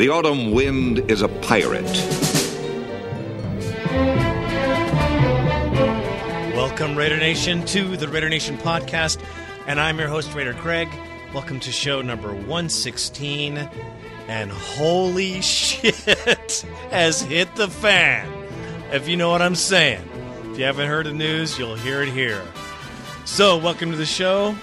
The autumn wind is a pirate. Welcome, Raider Nation, to the Raider Nation podcast. And I'm your host, Raider Greg. Welcome to show number 116. And holy shit has hit the fan. If you know what I'm saying. If you haven't heard the news, you'll hear it here. So, welcome to the show.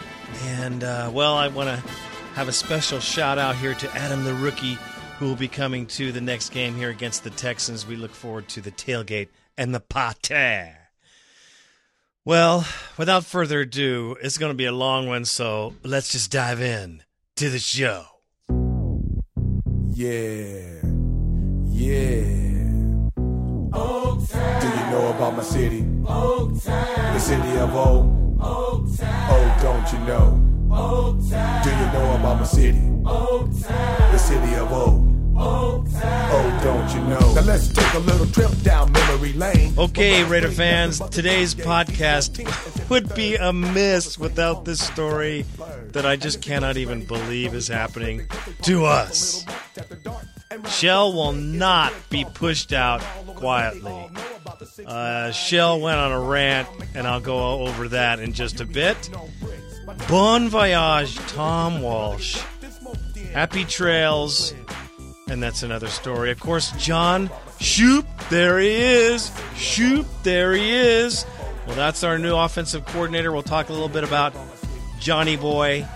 And, uh, well, I want to have a special shout out here to Adam the Rookie, who will be coming to the next game here against the Texans. We look forward to the tailgate and the pate. Well, without further ado, it's going to be a long one, so let's just dive in to the show. Yeah, yeah. Oh do you know about my city? The city of O. Oh, don't you know? Do you know about my city? The city of O. Oh, don't you know? Now let's take a little trip down memory lane. Okay, Raider fans, today's podcast would be amiss without this story that I just cannot even believe is happening to us. Shell will not be pushed out quietly. Uh, Shell went on a rant, and I'll go over that in just a bit. Bon voyage, Tom Walsh. Happy trails, and that's another story. Of course, John Shoop, there he is. Shoop, there he is. Well, that's our new offensive coordinator. We'll talk a little bit about Johnny Boy.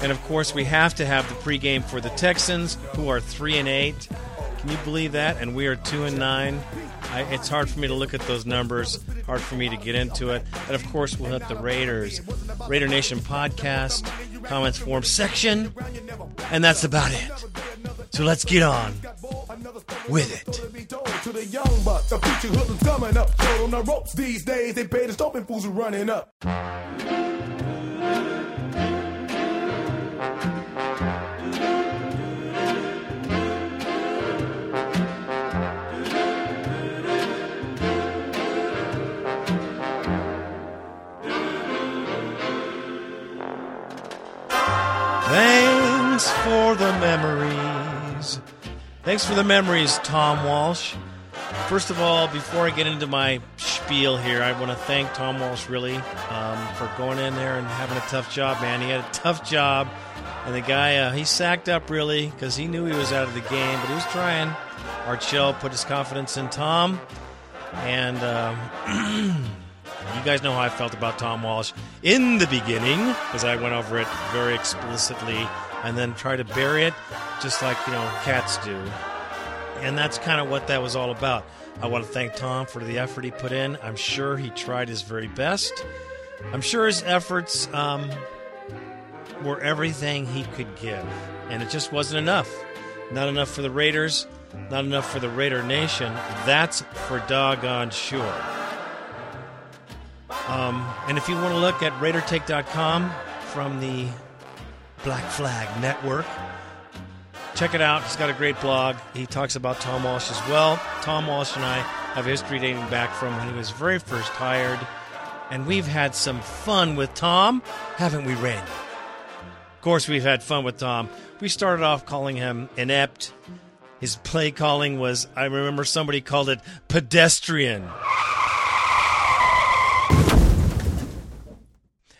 And of course, we have to have the pregame for the Texans, who are 3 and 8. Can you believe that? And we are 2 and 9. I, it's hard for me to look at those numbers, hard for me to get into it. And of course, we'll hit the Raiders, Raider Nation podcast, comments form section, and that's about it. So let's get on with it. To the young buck, the future coming up. Short on the ropes these days, they pay the stopping fools running up. Thanks for the memories. Thanks for the memories, Tom Walsh. First of all, before I get into my spiel here, I want to thank Tom Walsh really um, for going in there and having a tough job, man. He had a tough job, and the guy uh, he sacked up really because he knew he was out of the game, but he was trying. Art Shell put his confidence in Tom, and um, you guys know how I felt about Tom Walsh in the beginning because I went over it very explicitly and then try to bury it just like you know cats do. And that's kind of what that was all about. I want to thank Tom for the effort he put in. I'm sure he tried his very best. I'm sure his efforts um, were everything he could give, and it just wasn't enough. Not enough for the Raiders, not enough for the Raider Nation. That's for doggone sure. Um, and if you want to look at RaiderTake.com from the Black Flag Network, check it out. He's got a great blog. He talks about Tom Walsh as well. Tom Walsh and I have history dating back from when he was very first hired, and we've had some fun with Tom, haven't we, Randy? Of course, we've had fun with Tom. We started off calling him inept. His play calling was, I remember somebody called it pedestrian.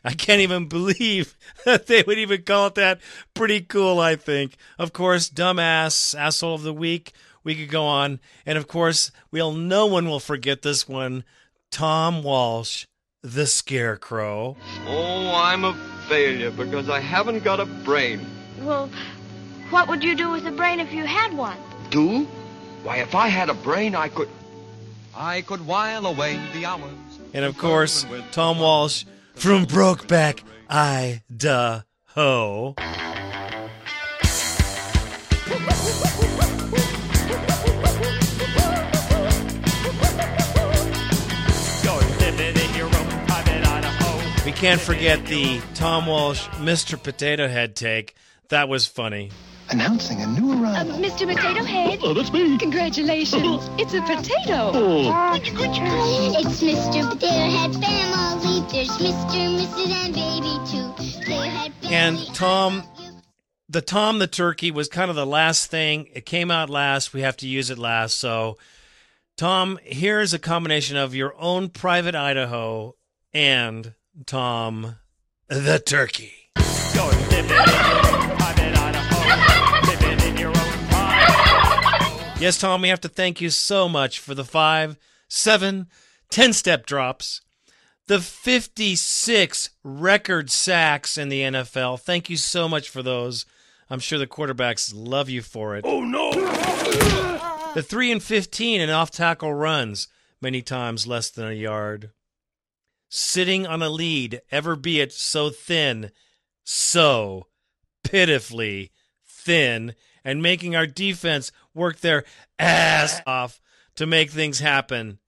I can't even believe that they would even call it that. Pretty cool, I think. Of course, dumbass, asshole of the week. We could go on. And of course, we'll no one will forget this one. Tom Walsh, the Scarecrow. Oh, I'm a failure because I haven't got a brain. Well, what would you do with a brain if you had one? Do? Why, if I had a brain, I could. I could while away the hours. And of course, Tom Walsh from Brokeback Idaho. We can't forget the Tom Walsh Mr. Potato Head take. That was funny. Announcing a new Uh, arrival. Mr. Potato Head? Oh, that's me. Congratulations. It's a potato. Oh, It's Mr. Potato Head family. There's Mr., Mrs., and baby too. And Tom, the Tom the Turkey was kind of the last thing. It came out last. We have to use it last. So, Tom, here's a combination of your own private Idaho and Tom the Turkey. Yes, Tom, we have to thank you so much for the five, seven, ten step drops, the 56 record sacks in the NFL. Thank you so much for those. I'm sure the quarterbacks love you for it. Oh no! The 3 and 15 in off tackle runs, many times less than a yard. Sitting on a lead, ever be it so thin, so pitifully thin, and making our defense work their ass off to make things happen.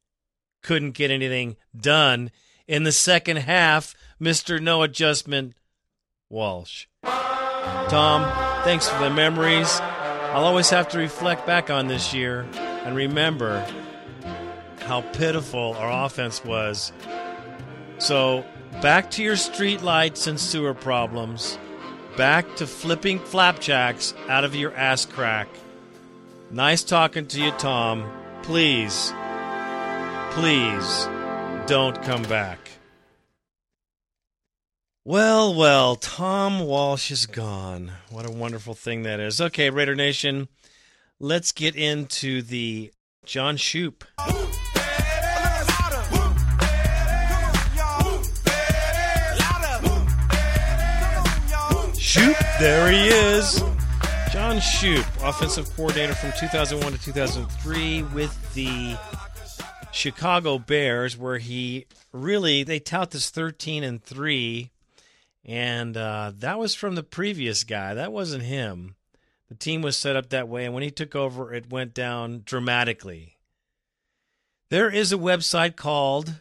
Couldn't get anything done. In the second half, Mr. No Adjustment Walsh. Tom, thanks for the memories. I'll always have to reflect back on this year and remember how pitiful our offense was. So, back to your street lights and sewer problems. Back to flipping flapjacks out of your ass crack. Nice talking to you, Tom. Please, please don't come back. Well, well, Tom Walsh is gone. What a wonderful thing that is. Okay, Raider Nation, let's get into the John Shoop. Shoop, there he is. John Shoop, offensive coordinator from 2001 to 2003 with the Chicago Bears, where he really they tout this 13 and three, and uh, that was from the previous guy. That wasn't him. The team was set up that way, and when he took over, it went down dramatically. There is a website called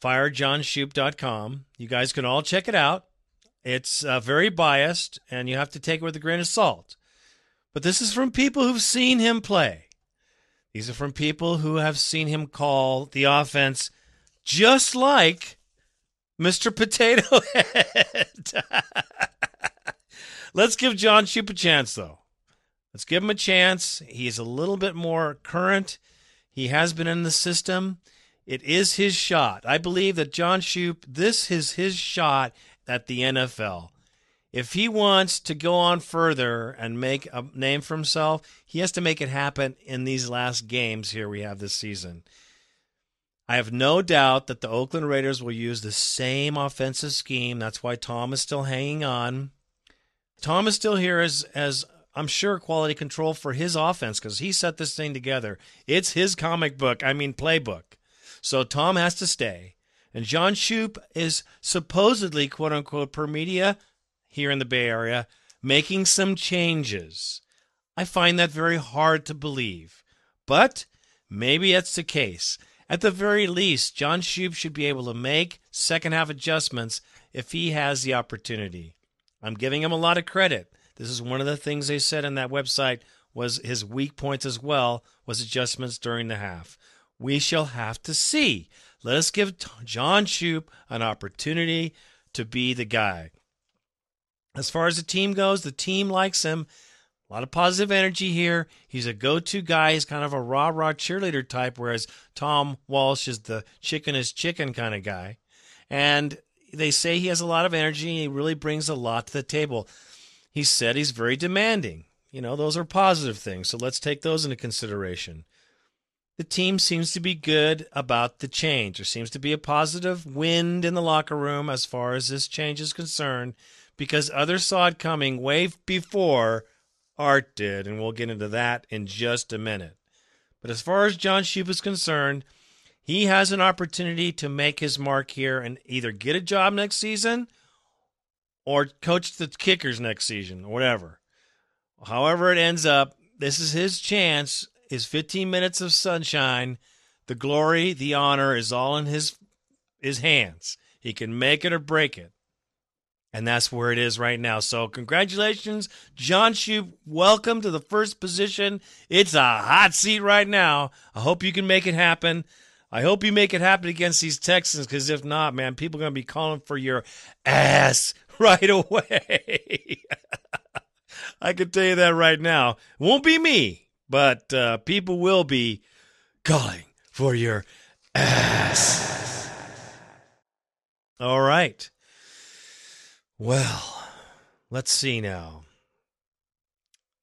firejohnshoop.com. You guys can all check it out. It's uh, very biased, and you have to take it with a grain of salt. But this is from people who've seen him play. These are from people who have seen him call the offense just like Mr. Potato Head. Let's give John Shoop a chance, though. Let's give him a chance. He's a little bit more current. He has been in the system. It is his shot. I believe that John Shoop, this is his shot at the NFL. If he wants to go on further and make a name for himself, he has to make it happen in these last games here we have this season. I have no doubt that the Oakland Raiders will use the same offensive scheme. That's why Tom is still hanging on. Tom is still here as as I'm sure quality control for his offense because he set this thing together. It's his comic book, I mean playbook. So Tom has to stay. And John Shoop is supposedly, quote unquote, per media here in the Bay Area, making some changes. I find that very hard to believe. But maybe that's the case. At the very least, John Shoop should be able to make second half adjustments if he has the opportunity. I'm giving him a lot of credit. This is one of the things they said on that website was his weak points as well was adjustments during the half. We shall have to see. Let us give John Shoop an opportunity to be the guy. As far as the team goes, the team likes him. A lot of positive energy here. He's a go to guy. He's kind of a rah rah cheerleader type, whereas Tom Walsh is the chicken is chicken kind of guy. And they say he has a lot of energy. He really brings a lot to the table. He said he's very demanding. You know, those are positive things. So let's take those into consideration the team seems to be good about the change. There seems to be a positive wind in the locker room as far as this change is concerned because others saw it coming way before Art did, and we'll get into that in just a minute. But as far as John Shoop is concerned, he has an opportunity to make his mark here and either get a job next season or coach the kickers next season or whatever. However, it ends up, this is his chance his 15 minutes of sunshine, the glory, the honor is all in his his hands. He can make it or break it. And that's where it is right now. So congratulations, John Shoop. Welcome to the first position. It's a hot seat right now. I hope you can make it happen. I hope you make it happen against these Texans, because if not, man, people are going to be calling for your ass right away. I can tell you that right now. It won't be me, but uh, people will be calling for your ass. All right. Well, let's see now.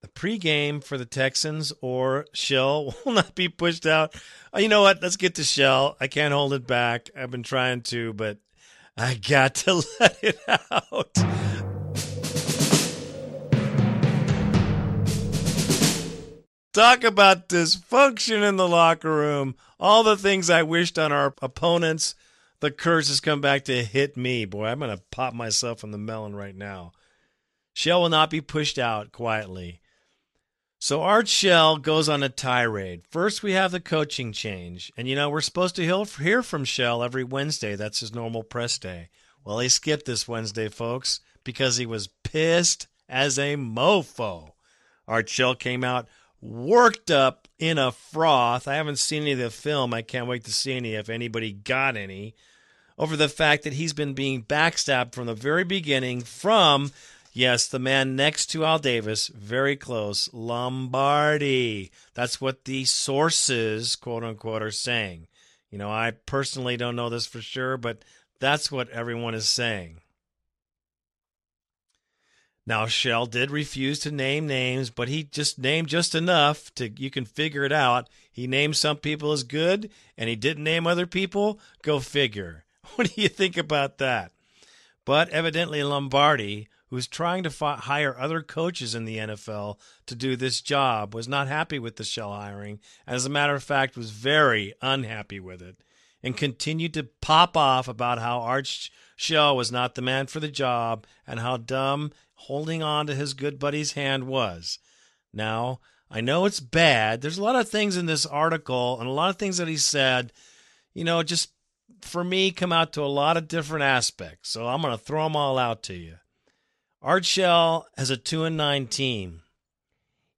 The pregame for the Texans or Shell will not be pushed out. Oh, you know what? Let's get to Shell. I can't hold it back. I've been trying to, but I got to let it out. Talk about dysfunction in the locker room. All the things I wished on our opponents. The curse has come back to hit me. Boy, I'm going to pop myself in the melon right now. Shell will not be pushed out quietly. So Art Shell goes on a tirade. First, we have the coaching change. And, you know, we're supposed to hear from Shell every Wednesday. That's his normal press day. Well, he skipped this Wednesday, folks, because he was pissed as a mofo. Art Shell came out worked up in a froth. I haven't seen any of the film. I can't wait to see any if anybody got any. Over the fact that he's been being backstabbed from the very beginning from Yes, the man next to Al Davis, very close, Lombardi. That's what the sources, quote unquote, are saying. You know, I personally don't know this for sure, but that's what everyone is saying. Now, Shell did refuse to name names, but he just named just enough to you can figure it out. He named some people as good, and he didn't name other people. Go figure. What do you think about that? But evidently, Lombardi, who's trying to hire other coaches in the NFL to do this job, was not happy with the Shell hiring. As a matter of fact, was very unhappy with it and continued to pop off about how Art Shell was not the man for the job and how dumb holding on to his good buddy's hand was. Now, I know it's bad. There's a lot of things in this article and a lot of things that he said, you know, just for me come out to a lot of different aspects. So I'm going to throw them all out to you. Art Shell has a 2 and 9 team.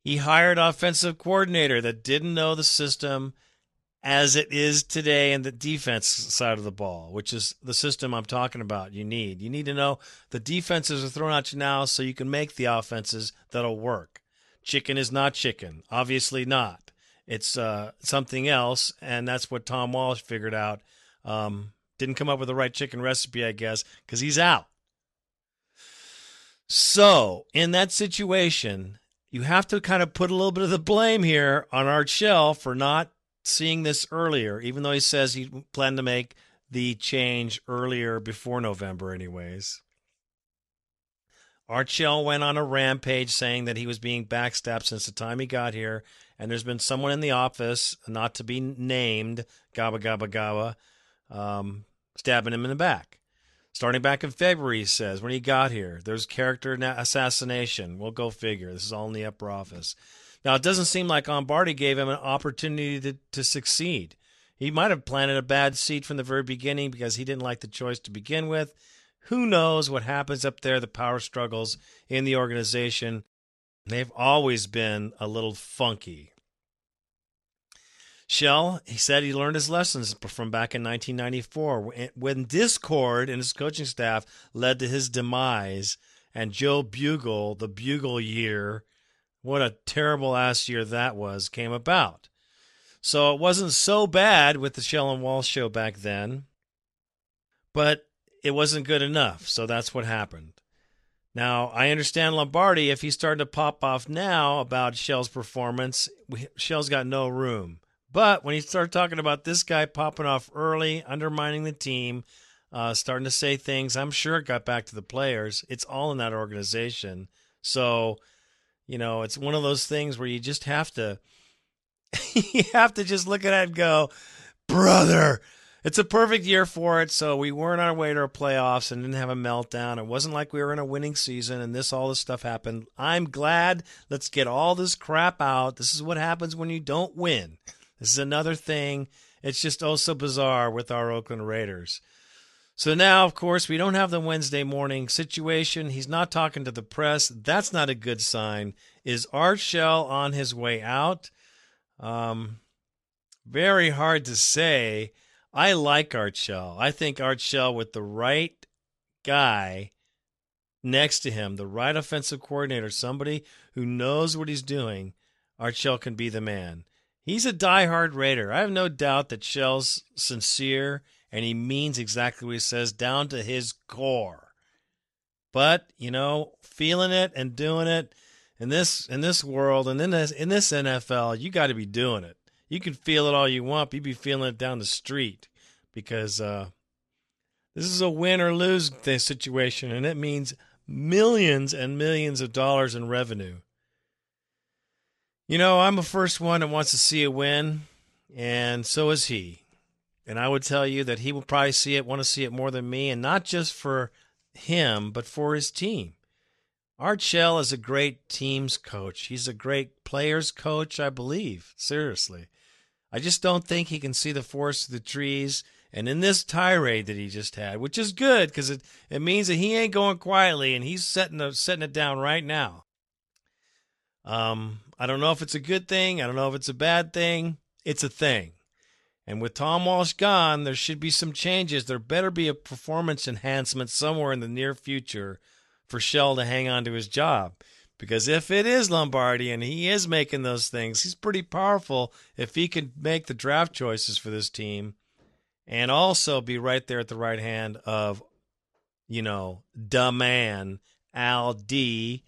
He hired offensive coordinator that didn't know the system as it is today in the defense side of the ball, which is the system I'm talking about. You need you need to know the defenses are thrown at you now so you can make the offenses that'll work. Chicken is not chicken, obviously not. It's uh, something else, and that's what Tom Walsh figured out. Um, didn't come up with the right chicken recipe, I guess, because he's out. So, in that situation, you have to kind of put a little bit of the blame here on Art Shell for not seeing this earlier, even though he says he planned to make the change earlier before November, anyways. Art Shell went on a rampage saying that he was being backstabbed since the time he got here, and there's been someone in the office, not to be named, Gaba Gaba Gaba, um, stabbing him in the back. Starting back in February, he says, when he got here, there's character assassination. We'll go figure. This is all in the upper office. Now, it doesn't seem like Lombardi gave him an opportunity to, to succeed. He might have planted a bad seed from the very beginning because he didn't like the choice to begin with. Who knows what happens up there, the power struggles in the organization. They've always been a little funky. Shell, he said he learned his lessons from back in 1994 when discord in his coaching staff led to his demise and Joe Bugel, the Bugel year, what a terrible ass year that was, came about. So it wasn't so bad with the Shell and Walsh show back then, but it wasn't good enough. So that's what happened. Now, I understand Lombardi, if he's starting to pop off now about Shell's performance, Shell's got no room. But when he started talking about this guy popping off early, undermining the team, uh, starting to say things, I'm sure it got back to the players. It's all in that organization. So, you know, it's one of those things where you just have to, you have to just look at it and go, brother, it's a perfect year for it. So we weren't on our way to our playoffs and didn't have a meltdown. It wasn't like we were in a winning season and this all this stuff happened. I'm glad. Let's get all this crap out. This is what happens when you don't win. This is another thing. It's just oh so bizarre with our Oakland Raiders. So now, of course, we don't have the Wednesday morning situation. He's not talking to the press. That's not a good sign. Is Art Shell on his way out? Um, very hard to say. I like Art Shell. I think Art Shell with the right guy next to him, the right offensive coordinator, somebody who knows what he's doing, Art Shell can be the man. He's a diehard Raider. I have no doubt that Shell's sincere and he means exactly what he says down to his core. But, you know, feeling it and doing it in this in this world and in this in this NFL, you got to be doing it. You can feel it all you want, but you be feeling it down the street because uh, this is a win or lose situation, and it means millions and millions of dollars in revenue. You know, I'm the first one that wants to see a win, and so is he. And I would tell you that he will probably see it, want to see it more than me, and not just for him, but for his team. Art Shell is a great teams coach. He's a great players coach, I believe. Seriously. I just don't think he can see the forest of the trees. And in this tirade that he just had, which is good because it, it means that he ain't going quietly and he's setting, the, setting it down right now. Um, I don't know if it's a good thing. I don't know if it's a bad thing. It's a thing. And with Tom Walsh gone, there should be some changes. There better be a performance enhancement somewhere in the near future for Shell to hang on to his job. Because if it is Lombardi and he is making those things, he's pretty powerful if he can make the draft choices for this team and also be right there at the right hand of, you know, the man, Al D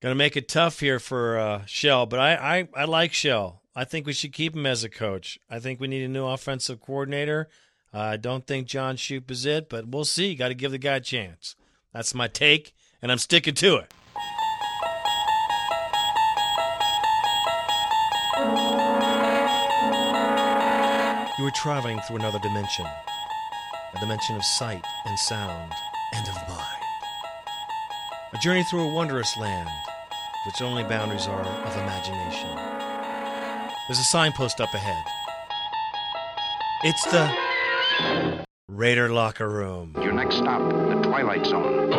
Going to make it tough here for uh, Shell, but I, I, I like Shell. I think we should keep him as a coach. I think we need a new offensive coordinator. Uh, I don't think John Shoop is it, but we'll see. Got to give the guy a chance. That's my take, and I'm sticking to it. You are traveling through another dimension, a dimension of sight and sound and of mind. A journey through a wondrous land its only boundaries are of imagination. There's a signpost up ahead. It's the Raider Locker Room. Your next stop, the Twilight Zone.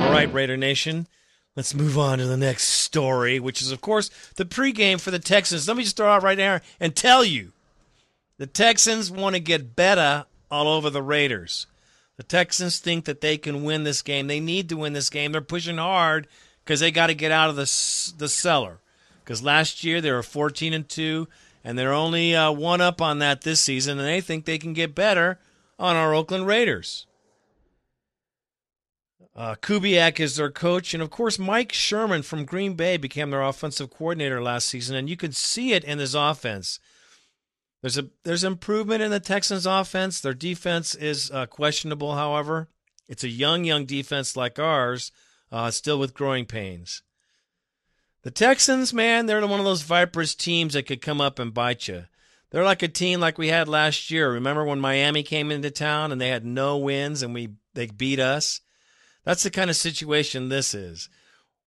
All right, Raider Nation. Let's move on to the next story, which is, of course, the pregame for the Texans. Let me just throw out right there and tell you the Texans want to get better all over the Raiders. The Texans think that they can win this game. They need to win this game. They're pushing hard because they got to get out of the the cellar. Because last year they were 14 and two, and they're only uh, one up on that this season, and they think they can get better on our Oakland Raiders. Uh, Kubiak is their coach, and of course Mike Sherman from Green Bay became their offensive coordinator last season, and you can see it in his offense. There's a there's improvement in the Texans' offense. Their defense is uh, questionable, however. It's a young, young defense like ours, uh, still with growing pains. The Texans, man, they're one of those Vipers teams that could come up and bite you. They're like a team like we had last year. Remember when Miami came into town and they had no wins and we they beat us? That's the kind of situation this is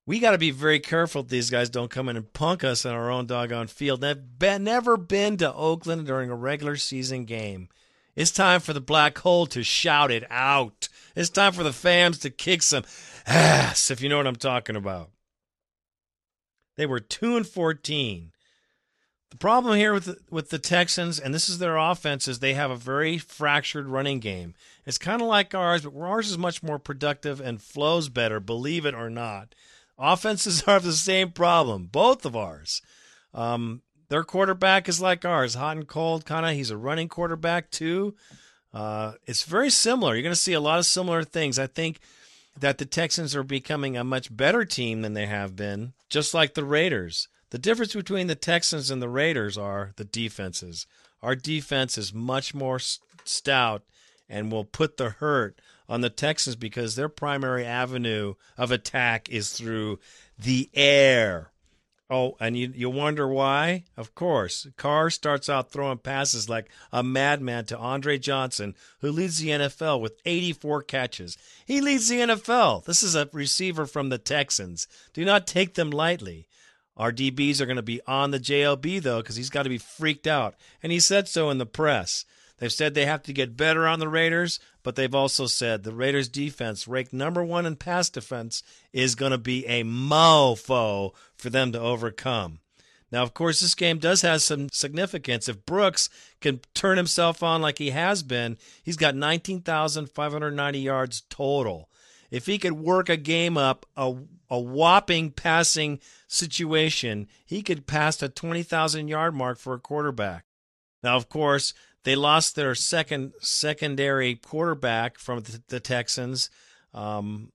we got to be very careful these guys don't come in and punk us in our own doggone field. They've been, never been to Oakland during a regular season game. It's time for the black hole to shout it out. It's time for the fans to kick some ass, if you know what I'm talking about. They were two and fourteen. The problem here with the, with the Texans, and this is their offense, is they have a very fractured running game. It's kind of like ours, but ours is much more productive and flows better, believe it or not. Offenses have the same problem, both of ours. Um, their quarterback is like ours, hot and cold, kind of. He's a running quarterback too. Uh, it's very similar. You're going to see a lot of similar things. I think that the Texans are becoming a much better team than they have been, just like the Raiders. The difference between the Texans and the Raiders are the defenses. Our defense is much more stout and will put the hurt on the Texans because their primary avenue of attack is through the air. Oh, and you you wonder why? Of course, Carr starts out throwing passes like a madman to Andre Johnson, who leads the NFL with 84 catches. He leads the NFL. This is a receiver from the Texans. Do not take them lightly. Our DBs are going to be on the JLB though, because he's got to be freaked out, and he said so in the press. They've said they have to get better on the Raiders, but they've also said the Raiders defense, ranked number one in pass defense, is going to be a mofo for them to overcome. Now, of course, this game does have some significance. If Brooks can turn himself on like he has been, he's got 19,590 yards total. If he could work a game up, a, a whopping passing situation, he could pass the 20,000 yard mark for a quarterback. Now, of course, they lost their second secondary quarterback from the, Texans, um,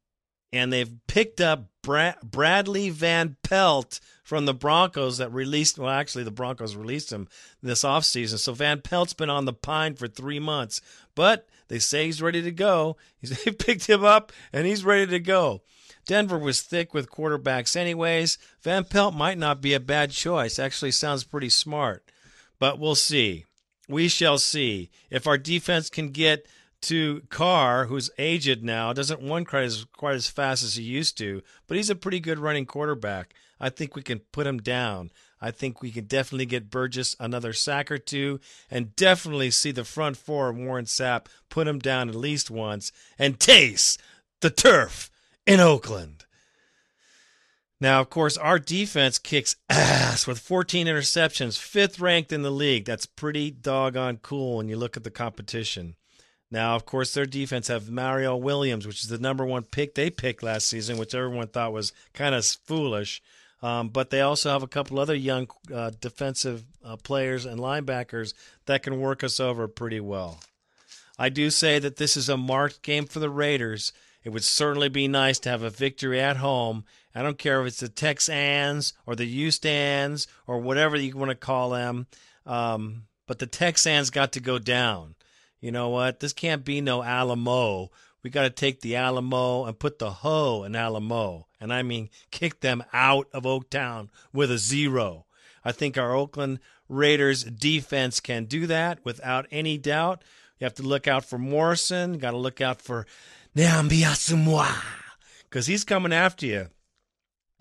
and they've picked up Brad, Bradlee Van Pelt from the Broncos that released. Well, actually, the Broncos released him this offseason. So Van Pelt's been on the pine for three months, but they say he's ready to go. They picked him up and he's ready to go. Denver was thick with quarterbacks, anyways. Van Pelt might not be a bad choice. Actually, sounds pretty smart, but we'll see. We shall see if our defense can get to Carr, who's aged now, doesn't run quite as quite as fast as he used to, but he's a pretty good running quarterback. I think we can put him down. I think we can definitely get Burgess another sack or two, and definitely see the front four of Warren Sapp put him down at least once and taste the turf in Oakland. Now, of course, our defense kicks ass with 14 interceptions, fifth ranked in the league. That's pretty doggone cool when you look at the competition. Now, of course, their defense have Mario Williams, which is the number one pick they picked last season, which everyone thought was kind of foolish. Um, but they also have a couple other young uh, defensive uh, players and linebackers that can work us over pretty well. I do say that this is a marked game for the Raiders. It would certainly be nice to have a victory at home. I don't care if it's the Texans or the Houstons or whatever you want to call them, um, but the Texans got to go down. You know what? This can't be no Alamo we got to take the Alamo and put the hoe in Alamo. And I mean, kick them out of Oaktown with a zero. I think our Oakland Raiders defense can do that without any doubt. You have to look out for Morrison. Got to look out for Nnamdi Asomugha because he's coming after you.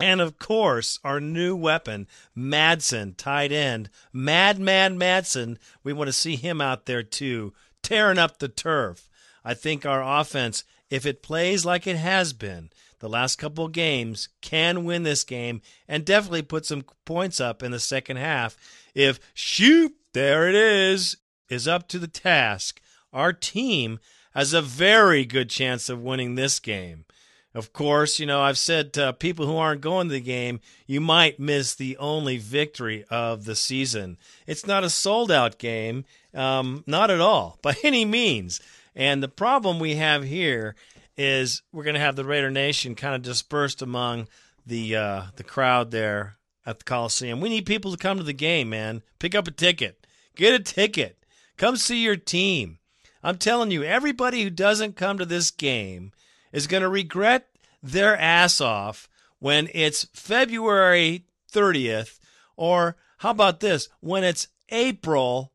And of course, our new weapon, Madsen, tight end. Mad Man Madsen. We want to see him out there too, tearing up the turf. I think our offense, if it plays like it has been the last couple of games, can win this game and definitely put some points up in the second half. If shoot, there it is, is up to the task, our team has a very good chance of winning this game. Of course, you know, I've said to people who aren't going to the game, you might miss the only victory of the season. It's not a sold out game, um, not at all, by any means. And the problem we have here is we're going to have the Raider Nation kind of dispersed among the uh, the crowd there at the Coliseum. We need people to come to the game, man. Pick up a ticket. Get a ticket. Come see your team. I'm telling you, everybody who doesn't come to this game is going to regret their ass off when it's February 30th, or how about this, when it's April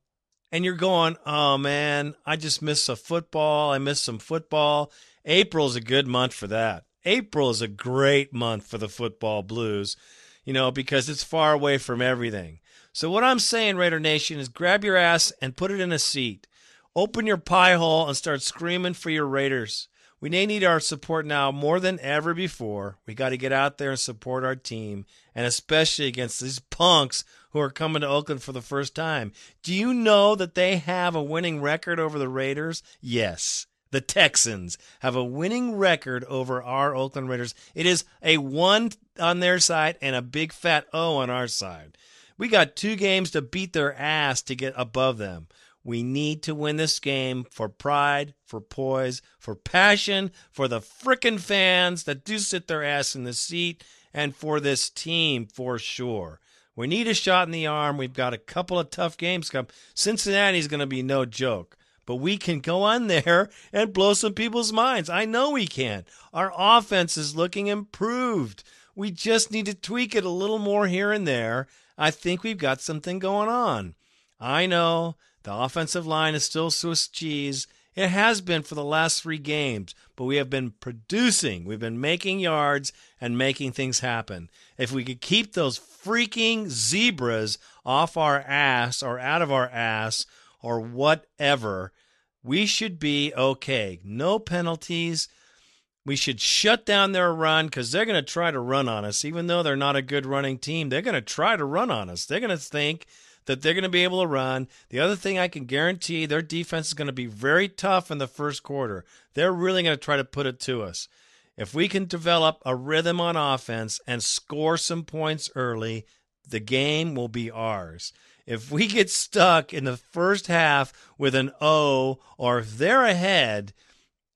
and you're going, oh man, I just missed a football. I missed some football. April's a good month for that. April is a great month for the football blues, you know, because it's far away from everything. So, what I'm saying, Raider Nation, is grab your ass and put it in a seat. Open your pie hole and start screaming for your Raiders. We may need our support now more than ever before. We got to get out there and support our team, and especially against these punks who are coming to Oakland for the first time. Do you know that they have a winning record over the Raiders? Yes. The Texans have a winning record over our Oakland Raiders. It is a one on their side and a big fat O on our side. We got two games to beat their ass to get above them. We need to win this game for pride, for poise, for passion, for the frickin' fans that do sit their ass in the seat, and for this team for sure. We need a shot in the arm. We've got a couple of tough games come. Cincinnati's going to be no joke. But we can go on there and blow some people's minds. I know we can. Our offense is looking improved. We just need to tweak it a little more here and there. I think we've got something going on. I know the offensive line is still Swiss cheese. It has been for the last three games, but we have been producing. We've been making yards and making things happen. If we could keep those freaking zebras off our ass or out of our ass or whatever, we should be okay. No penalties. We should shut down their run because they're going to try to run on us. Even though they're not a good running team, they're going to try to run on us. They're going to think that they're going to be able to run. The other thing I can guarantee their defense is going to be very tough in the first quarter. They're really going to try to put it to us. If we can develop a rhythm on offense and score some points early, the game will be ours. If we get stuck in the first half with an O or if they're ahead,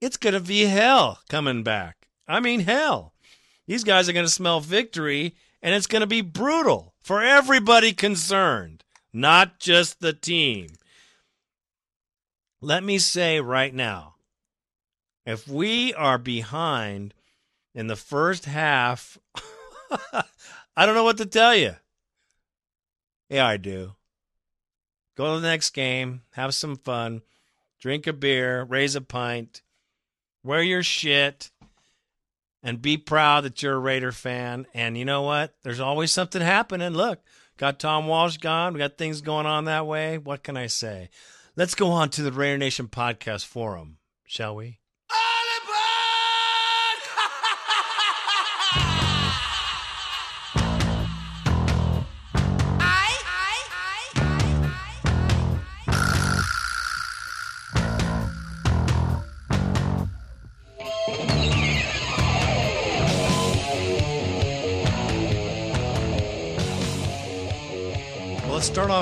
it's going to be hell coming back. I mean, hell. These guys are going to smell victory, and it's going to be brutal for everybody concerned, not just the team. Let me say right now if we are behind in the first half, I don't know what to tell you. Yeah, I do. Go to the next game, have some fun, drink a beer, raise a pint, wear your shit, and be proud that you're a Raider fan. And you know what? There's always something happening. Look, got Tom Walsh gone. We got things going on that way. What can I say? Let's go on to the Raider Nation podcast forum, shall we?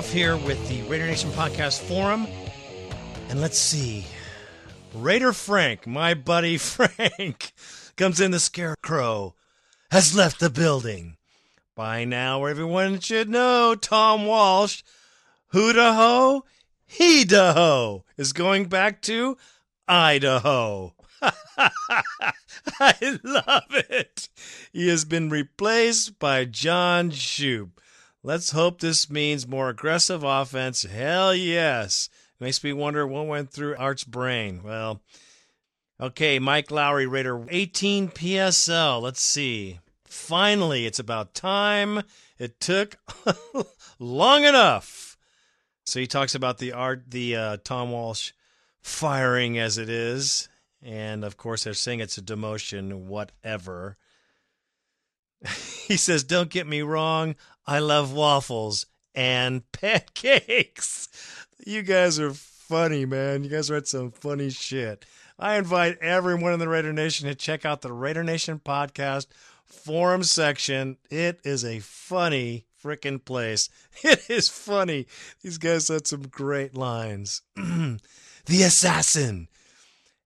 Off here with the Raider Nation podcast forum. And let's see. Raider Frank, my buddy Frank, comes in the scarecrow, has left the building. By now, everyone should know Tom Walsh, who da ho, he da ho, is going back to Idaho. I love it. He has been replaced by John Shoop. Let's hope this means more aggressive offense. Hell yes. Makes me wonder what went through Art's brain. Well, okay, Mike Lowry, Raider 18 PSL. Let's see. Finally, it's about time. It took long enough. So he talks about the art, the uh, Tom Walsh firing as it is, and of course they're saying it's a demotion. Whatever. he says, "Don't get me wrong. I love waffles and pancakes. You guys are funny, man. You guys write some funny shit. I invite everyone in the Raider Nation to check out the Raider Nation podcast forum section. It is a funny freaking place. It is funny. These guys had some great lines. the assassin.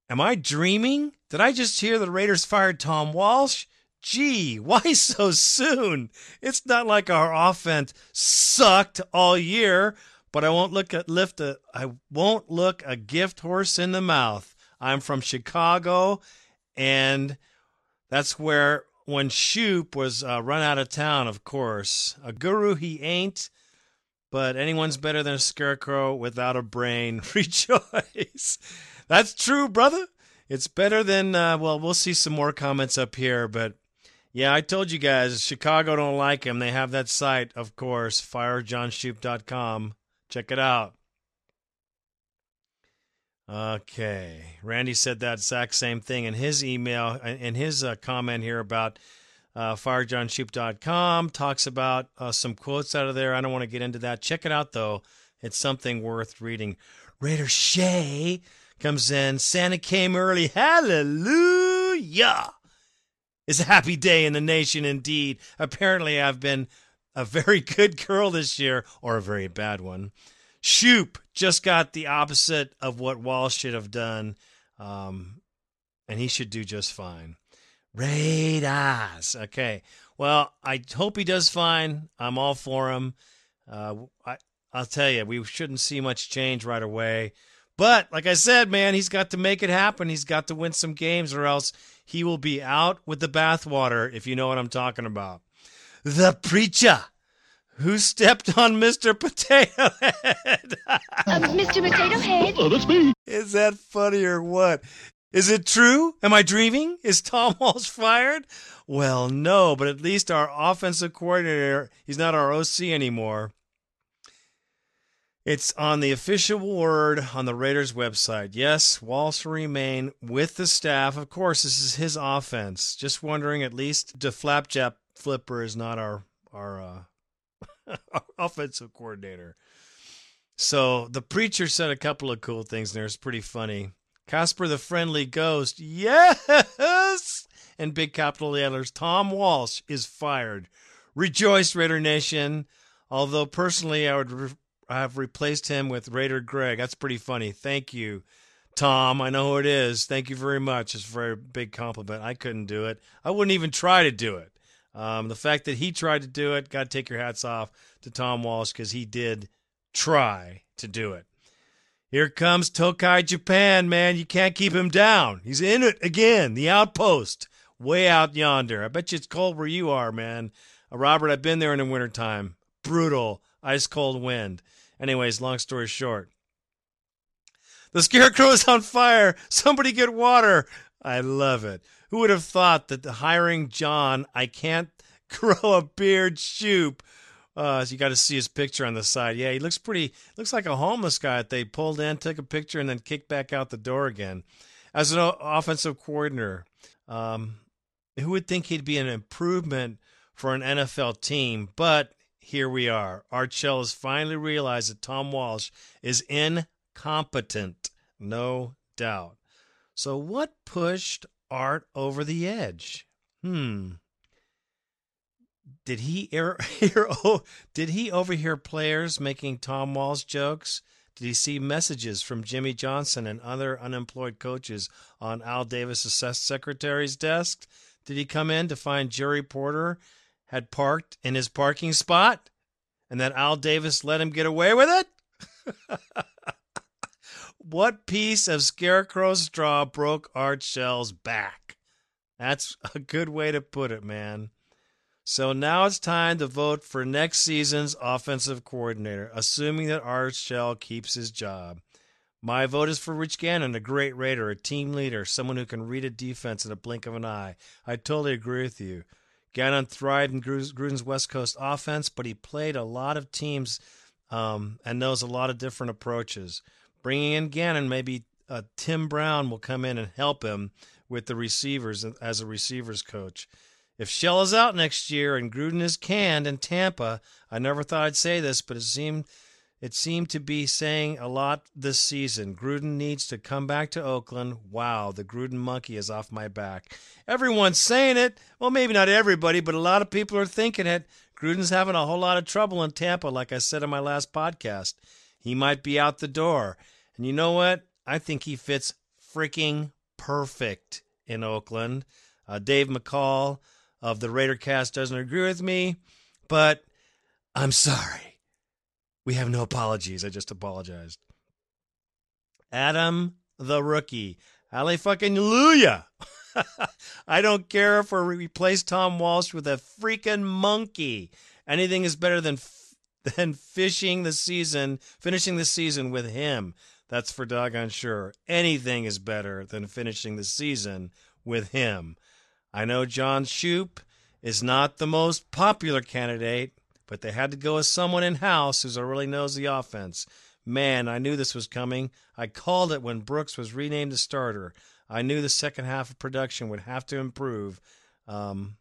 Am I dreaming? Did I just hear the Raiders fired Tom Walsh? Gee, why so soon? It's not like our offense sucked all year, but I won't look at lift a I won't look a gift horse in the mouth. I'm from Chicago, and that's where when Shoop was uh, run out of town, of course. A guru he ain't, but anyone's better than a scarecrow without a brain. Rejoice. That's true, brother. It's better than uh, well, we'll see some more comments up here, but yeah, I told you guys, Chicago don't like him. They have that site, of course, firejohnshoop.com. Check it out. Okay. Randy said that exact same thing in his email, in his uh, comment here about uh, firejohnshoop.com. Talks about uh, some quotes out of there. I don't want to get into that. Check it out, though. It's something worth reading. Raider Shay comes in. Santa came early. Hallelujah. It's a happy day in the nation indeed. Apparently, I've been a very good girl this year, or a very bad one. Shoop just got the opposite of what Walsh should have done, um, and he should do just fine. Raiders. Okay. Well, I hope he does fine. I'm all for him. Uh, I, I'll tell you, we shouldn't see much change right away. But like I said, man, he's got to make it happen. He's got to win some games, or else he will be out with the bathwater, if you know what I'm talking about. The preacher who stepped on Mr. Potato Head. Uh, Mr. Potato Head. Oh, that's me. Is that funny or what? Is it true? Am I dreaming? Is Tom Walsh fired? Well, no, but at least our offensive coordinator, he's not our OC anymore. It's on the official word on the Raiders website. Yes, Walsh will remain with the staff. Of course, this is his offense. Just wondering, at least the flapjack flipper is not our our, uh, our offensive coordinator. So the preacher said a couple of cool things there. It's pretty funny. Casper the Friendly Ghost, yes! And big capital letters, Tom Walsh is fired. Rejoice, Raider Nation. Although personally, I would re- have replaced him with Raider Greg. That's pretty funny. Thank you, Tom. I know who it is. Thank you very much. It's a very big compliment. I couldn't do it. I wouldn't even try to do it. Um, the fact that he tried to do it, got to take your hats off to Tom Walsh because he did try to do it. Here comes Tokai Japan, man. You can't keep him down. He's in it again. The outpost, way out yonder. I bet you it's cold where you are, man. Uh, Robert, I've been there in the wintertime. Brutal, ice cold wind. Anyways, long story short. The scarecrow is on fire. Somebody get water. I love it. Who would have thought that the hiring John, I can't grow a beard shoop uh, so you got to see his picture on the side. Yeah, he looks pretty. Looks like a homeless guy that they pulled in, took a picture, and then kicked back out the door again. As an offensive coordinator, um, who would think he'd be an improvement for an NFL team? But here we are. Art Shell has finally realized that Tom Walsh is incompetent, no doubt. So what pushed Art over the edge? Hmm did he hear, hear oh, did he overhear players making Tom Walsh jokes? Did he see messages from Jimmy Johnson and other unemployed coaches on Al Davis's secretary's desk? Did he come in to find Jerry Porter had parked in his parking spot and that Al Davis let him get away with it? what piece of scarecrow straw broke Art Shell's back? That's a good way to put it, man. So now it's time to vote for next season's offensive coordinator, assuming that Art Shell keeps his job. My vote is for Rich Gannon, a great raider, a team leader, someone who can read a defense in a blink of an eye. I totally agree with you. Gannon thrived in Gruden's West Coast offense, but he played a lot of teams um, and knows a lot of different approaches. Bringing in Gannon, maybe uh, Tim Brown will come in and help him with the receivers as a receivers coach. If Shell is out next year and Gruden is canned in Tampa, I never thought I'd say this, but it seemed it seemed to be saying a lot this season. Gruden needs to come back to Oakland. Wow, the Gruden monkey is off my back. Everyone's saying it. Well, maybe not everybody, but a lot of people are thinking it. Gruden's having a whole lot of trouble in Tampa, like I said in my last podcast. He might be out the door. And you know what? I think he fits freaking perfect in Oakland. Uh, Dave McCall, of the Raider cast doesn't agree with me, but I'm sorry. We have no apologies. I just apologized. Adam the rookie. Alley fucking Hallelujah. I don't care if we replace Tom Walsh with a freaking monkey. Anything is better than than fishing the season, finishing the season with him. That's for doggone sure. Anything is better than finishing the season with him. I know John Shoop is not the most popular candidate, but they had to go with someone in house who really knows the offense. Man, I knew this was coming. I called it when Brooks was renamed the starter. I knew the second half of production would have to improve. Um,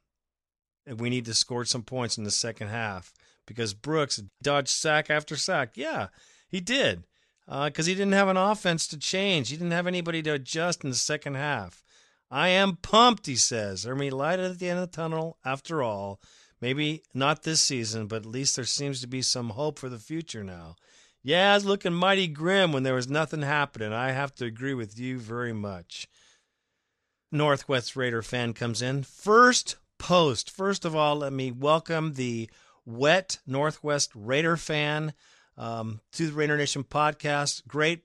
we need to score some points in the second half because Brooks dodged sack after sack. Yeah, he did because uh, he didn't have an offense to change. He didn't have anybody to adjust in the second half. I am pumped, he says. There may light at the end of the tunnel after all. Maybe not this season, but at least there seems to be some hope for the future now. Yeah, it's looking mighty grim when there was nothing happening. I have to agree with you very much. Northwest Raider fan comes in. First post. First of all, let me welcome the wet Northwest Raider fan um, to the Raider Nation podcast. Great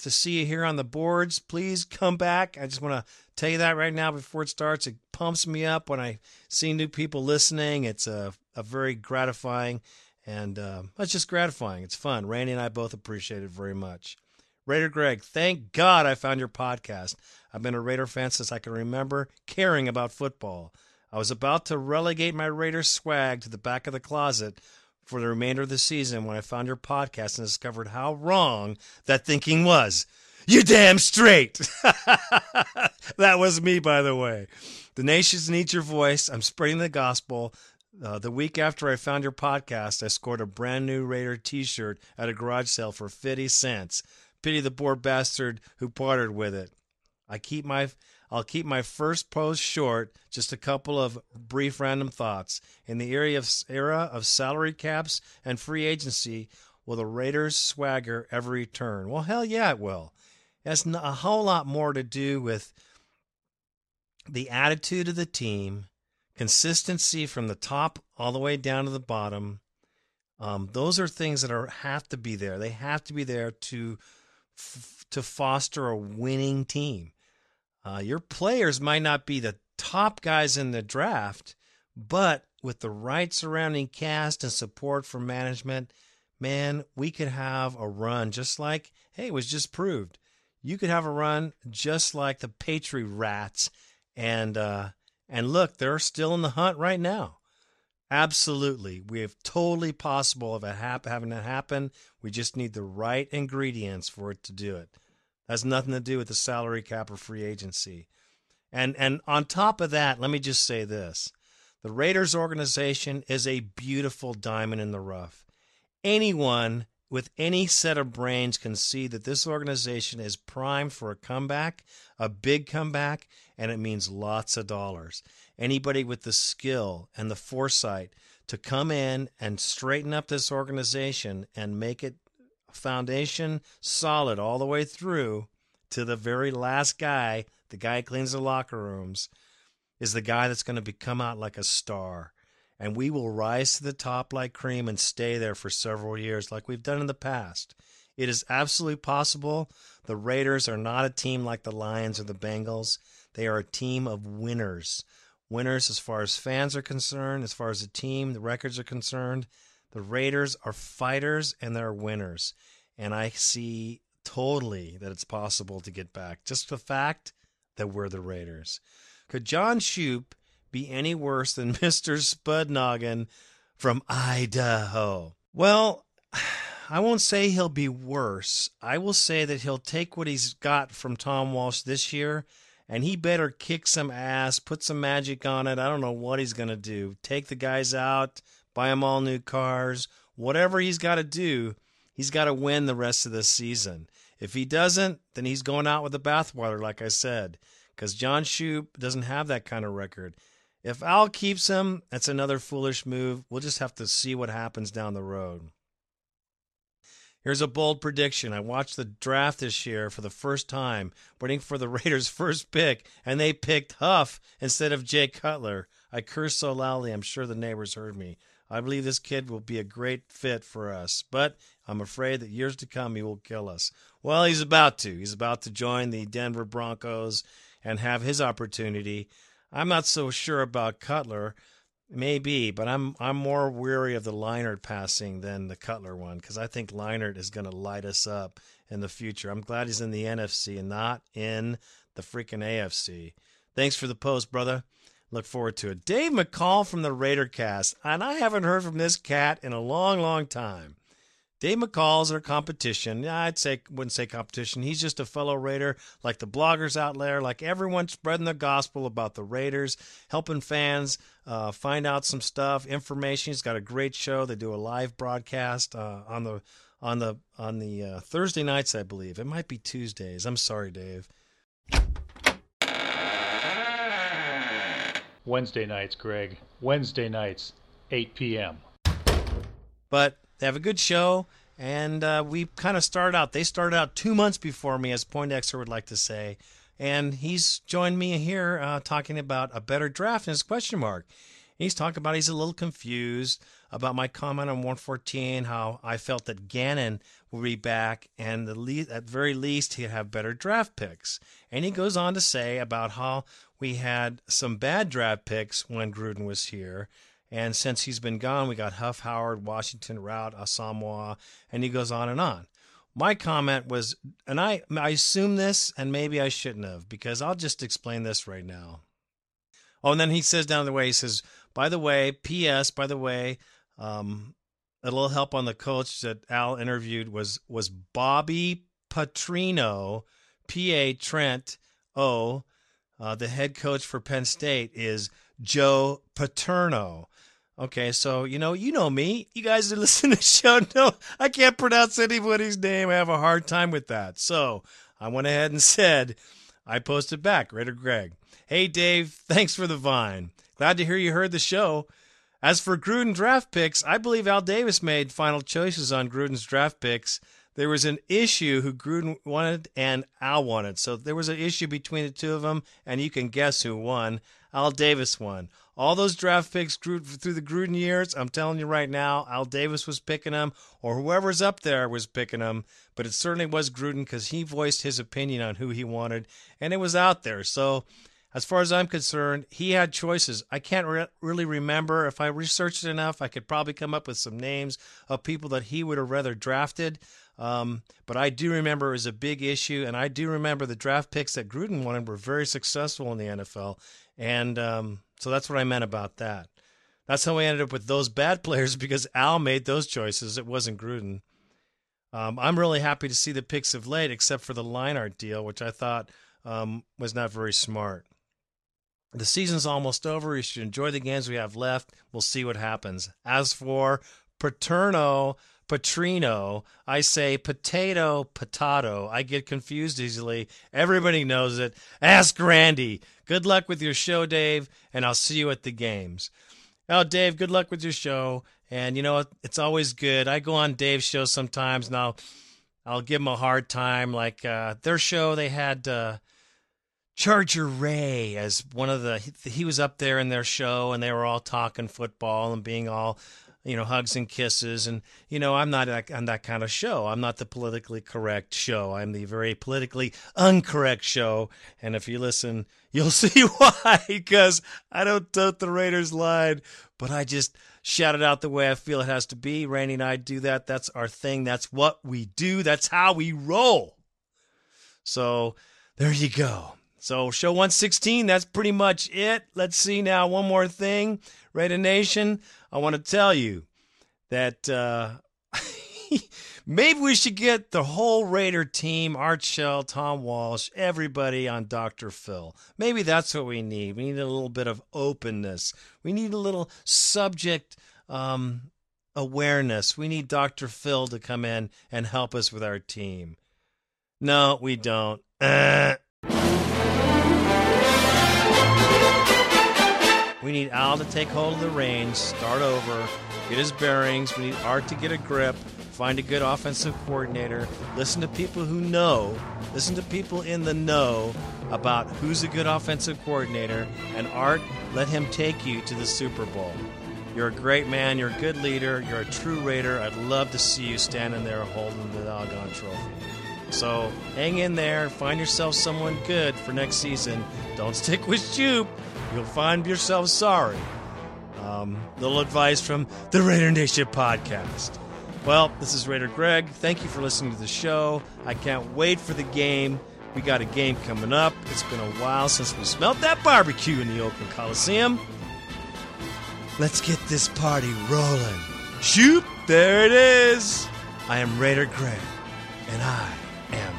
to see you here on the boards. Please come back. I just want to tell you that right now before it starts. It pumps me up when I see new people listening. It's a, a very gratifying and uh, it's just gratifying. It's fun. Randy and I both appreciate it very much. Raider Greg, thank God I found your podcast. I've been a Raider fan since I can remember caring about football. I was about to relegate my Raider swag to the back of the closet for the remainder of the season when I found your podcast and discovered how wrong that thinking was. You damn straight. that was me, by the way. The nations need your voice. I'm spreading the gospel. Uh, the week after I found your podcast, I scored a brand new Raider t shirt at a garage sale for 50 cents. Pity the poor bastard who parted with it. I keep my I'll keep my first post short, just a couple of brief random thoughts. In the era of, era of salary caps and free agency, will the Raiders' swagger ever return? Well, hell yeah, it will. Has a whole lot more to do with the attitude of the team, consistency from the top all the way down to the bottom. Um, those are things that are have to be there. They have to be there to f- to foster a winning team. Uh, your players might not be the top guys in the draft, but with the right surrounding cast and support from management, man, we could have a run just like, hey, it was just proved. You could have a run just like the Patriot Rats. And, uh, and look, they're still in the hunt right now. Absolutely. We have totally possible of it hap- having that happen. We just need the right ingredients for it to do it has nothing to do with the salary cap or free agency. And and on top of that, let me just say this. The Raiders organization is a beautiful diamond in the rough. Anyone with any set of brains can see that this organization is primed for a comeback, a big comeback, and it means lots of dollars. Anybody with the skill and the foresight to come in and straighten up this organization and make it foundation solid all the way through to the very last guy, the guy who cleans the locker rooms, is the guy that's going to come out like a star. And we will rise to the top like cream and stay there for several years, like we've done in the past. It is absolutely possible. The Raiders are not a team like the Lions or the Bengals. They are a team of winners. Winners as far as fans are concerned, as far as the team, the records are concerned. The Raiders are fighters and they're winners. And I see totally that it's possible to get back. Just the fact that we're the Raiders. Could John Shoop be any worse than Mr. Spudnoggin from Idaho? Well, I won't say he'll be worse. I will say that he'll take what he's got from Tom Walsh this year and he better kick some ass, put some magic on it. I don't know what he's going to do. Take the guys out, buy them all new cars, whatever he's got to do, he's got to win the rest of the season. If he doesn't, then he's going out with the bathwater, like I said, because John Shoop doesn't have that kind of record. If Al keeps him, that's another foolish move. We'll just have to see what happens down the road. Here's a bold prediction. I watched the draft this year for the first time, waiting for the Raiders' first pick, and they picked Huff instead of Jay Cutler. I cursed so loudly, I'm sure the neighbors heard me. I believe this kid will be a great fit for us, but I'm afraid that years to come he will kill us. Well, he's about to. He's about to join the Denver Broncos and have his opportunity. I'm not so sure about Cutler. Maybe, but I'm I'm more weary of the Leinart passing than the Cutler one because I think Leinart is going to light us up in the future. I'm glad he's in the NFC and not in the freaking AFC. Thanks for the post, brother. Look forward to it. Dave McCall from the Raider cast, and I haven't heard from this cat in a long, long time. Dave McCall's our competition. I'd say wouldn't say competition. He's just a fellow Raider, like the bloggers out there, like everyone spreading the gospel about the Raiders, helping fans uh, find out some stuff, information. He's got a great show. They do a live broadcast uh, on the on the on the uh, Thursday nights, I believe. It might be Tuesdays. I'm sorry, Dave. Wednesday nights, Greg. Wednesday nights, 8 p.m. But they have a good show, and uh, we kind of started out. They started out two months before me, as Poindexter would like to say, and he's joined me here uh, talking about a better draft and his question mark. He's talking about he's a little confused about my comment on 114, how I felt that Gannon would be back, and the le- at very least he'd have better draft picks. And he goes on to say about how we had some bad draft picks when Gruden was here. And since he's been gone, we got Huff Howard, Washington Routt, Asomugha, and he goes on and on. My comment was, and I, I assume this, and maybe I shouldn't have, because I'll just explain this right now. Oh, and then he says down the way, he says, by the way, P.S., by the way, um, a little help on the coach that Al interviewed was was Bobby Petrino, P A Trent O. Uh, the head coach for Penn State is Joe Paterno. Okay, so you know, you know me. You guys that listen to the show know I can't pronounce anybody's name. I have a hard time with that. So I went ahead and said, I posted back, Raider Greg. Hey Dave, thanks for the vine. Glad to hear you heard the show. As for Gruden draft picks, I believe Al Davis made final choices on Gruden's draft picks. There was an issue who Gruden wanted and Al wanted. So there was an issue between the two of them, and you can guess who won. Al Davis won. All those draft picks through the Gruden years, I'm telling you right now, Al Davis was picking them, or whoever's up there was picking them. But it certainly was Gruden because he voiced his opinion on who he wanted, and it was out there. So, as far as I'm concerned, he had choices. I can't re- really remember. If I researched enough, I could probably come up with some names of people that he would have rather drafted. Um, but I do remember it was a big issue, and I do remember the draft picks that Gruden wanted were very successful in the NFL. And um, so that's what I meant about that. That's how we ended up with those bad players because Al made those choices. It wasn't Gruden. Um, I'm really happy to see the picks of late, except for the Leinart deal, which I thought um, was not very smart. The season's almost over. You should enjoy the games we have left. We'll see what happens. As for Paterno, Petrino, I say potato, potato. I get confused easily. Everybody knows it. Ask Randy. Good luck with your show, Dave, and I'll see you at the games. Oh, Dave, good luck with your show. And you know, it's always good. I go on Dave's show sometimes, and I'll, I'll give him a hard time. Like uh, their show, they had uh, Charger Ray as one of the. He was up there in their show, and they were all talking football and being all you know, hugs and kisses. And, you know, I'm not on that kind of show. I'm not the politically correct show. I'm the very politically incorrect show. And if you listen, you'll see why, because I don't tote the Raiders line, but I just shout it out the way I feel it has to be. Randy and I do that. That's our thing. That's what we do. That's how we roll. So there you go. So, show 116, that's pretty much it. Let's see now. One more thing. Raider Nation, I want to tell you that uh, maybe we should get the whole Raider team, Art Shell, Tom Walsh, everybody on Dr. Phil. Maybe that's what we need. We need a little bit of openness. We need a little subject um, awareness. We need Dr. Phil to come in and help us with our team. No, we don't. Uh. We need Al to take hold of the reins, start over, get his bearings. We need Art to get a grip, find a good offensive coordinator, listen to people who know, listen to people in the know about who's a good offensive coordinator, and Art, let him take you to the Super Bowl. You're a great man, you're a good leader, you're a true Raider. I'd love to see you standing there holding the doggone trophy. So hang in there, find yourself someone good for next season. Don't stick with Shoop you'll find yourself sorry. Um, little advice from the Raider Nation podcast. Well, this is Raider Greg. Thank you for listening to the show. I can't wait for the game. We got a game coming up. It's been a while since we smelt that barbecue in the Oakland Coliseum. Let's get this party rolling. Shoop, there it is. I am Raider Greg, and I am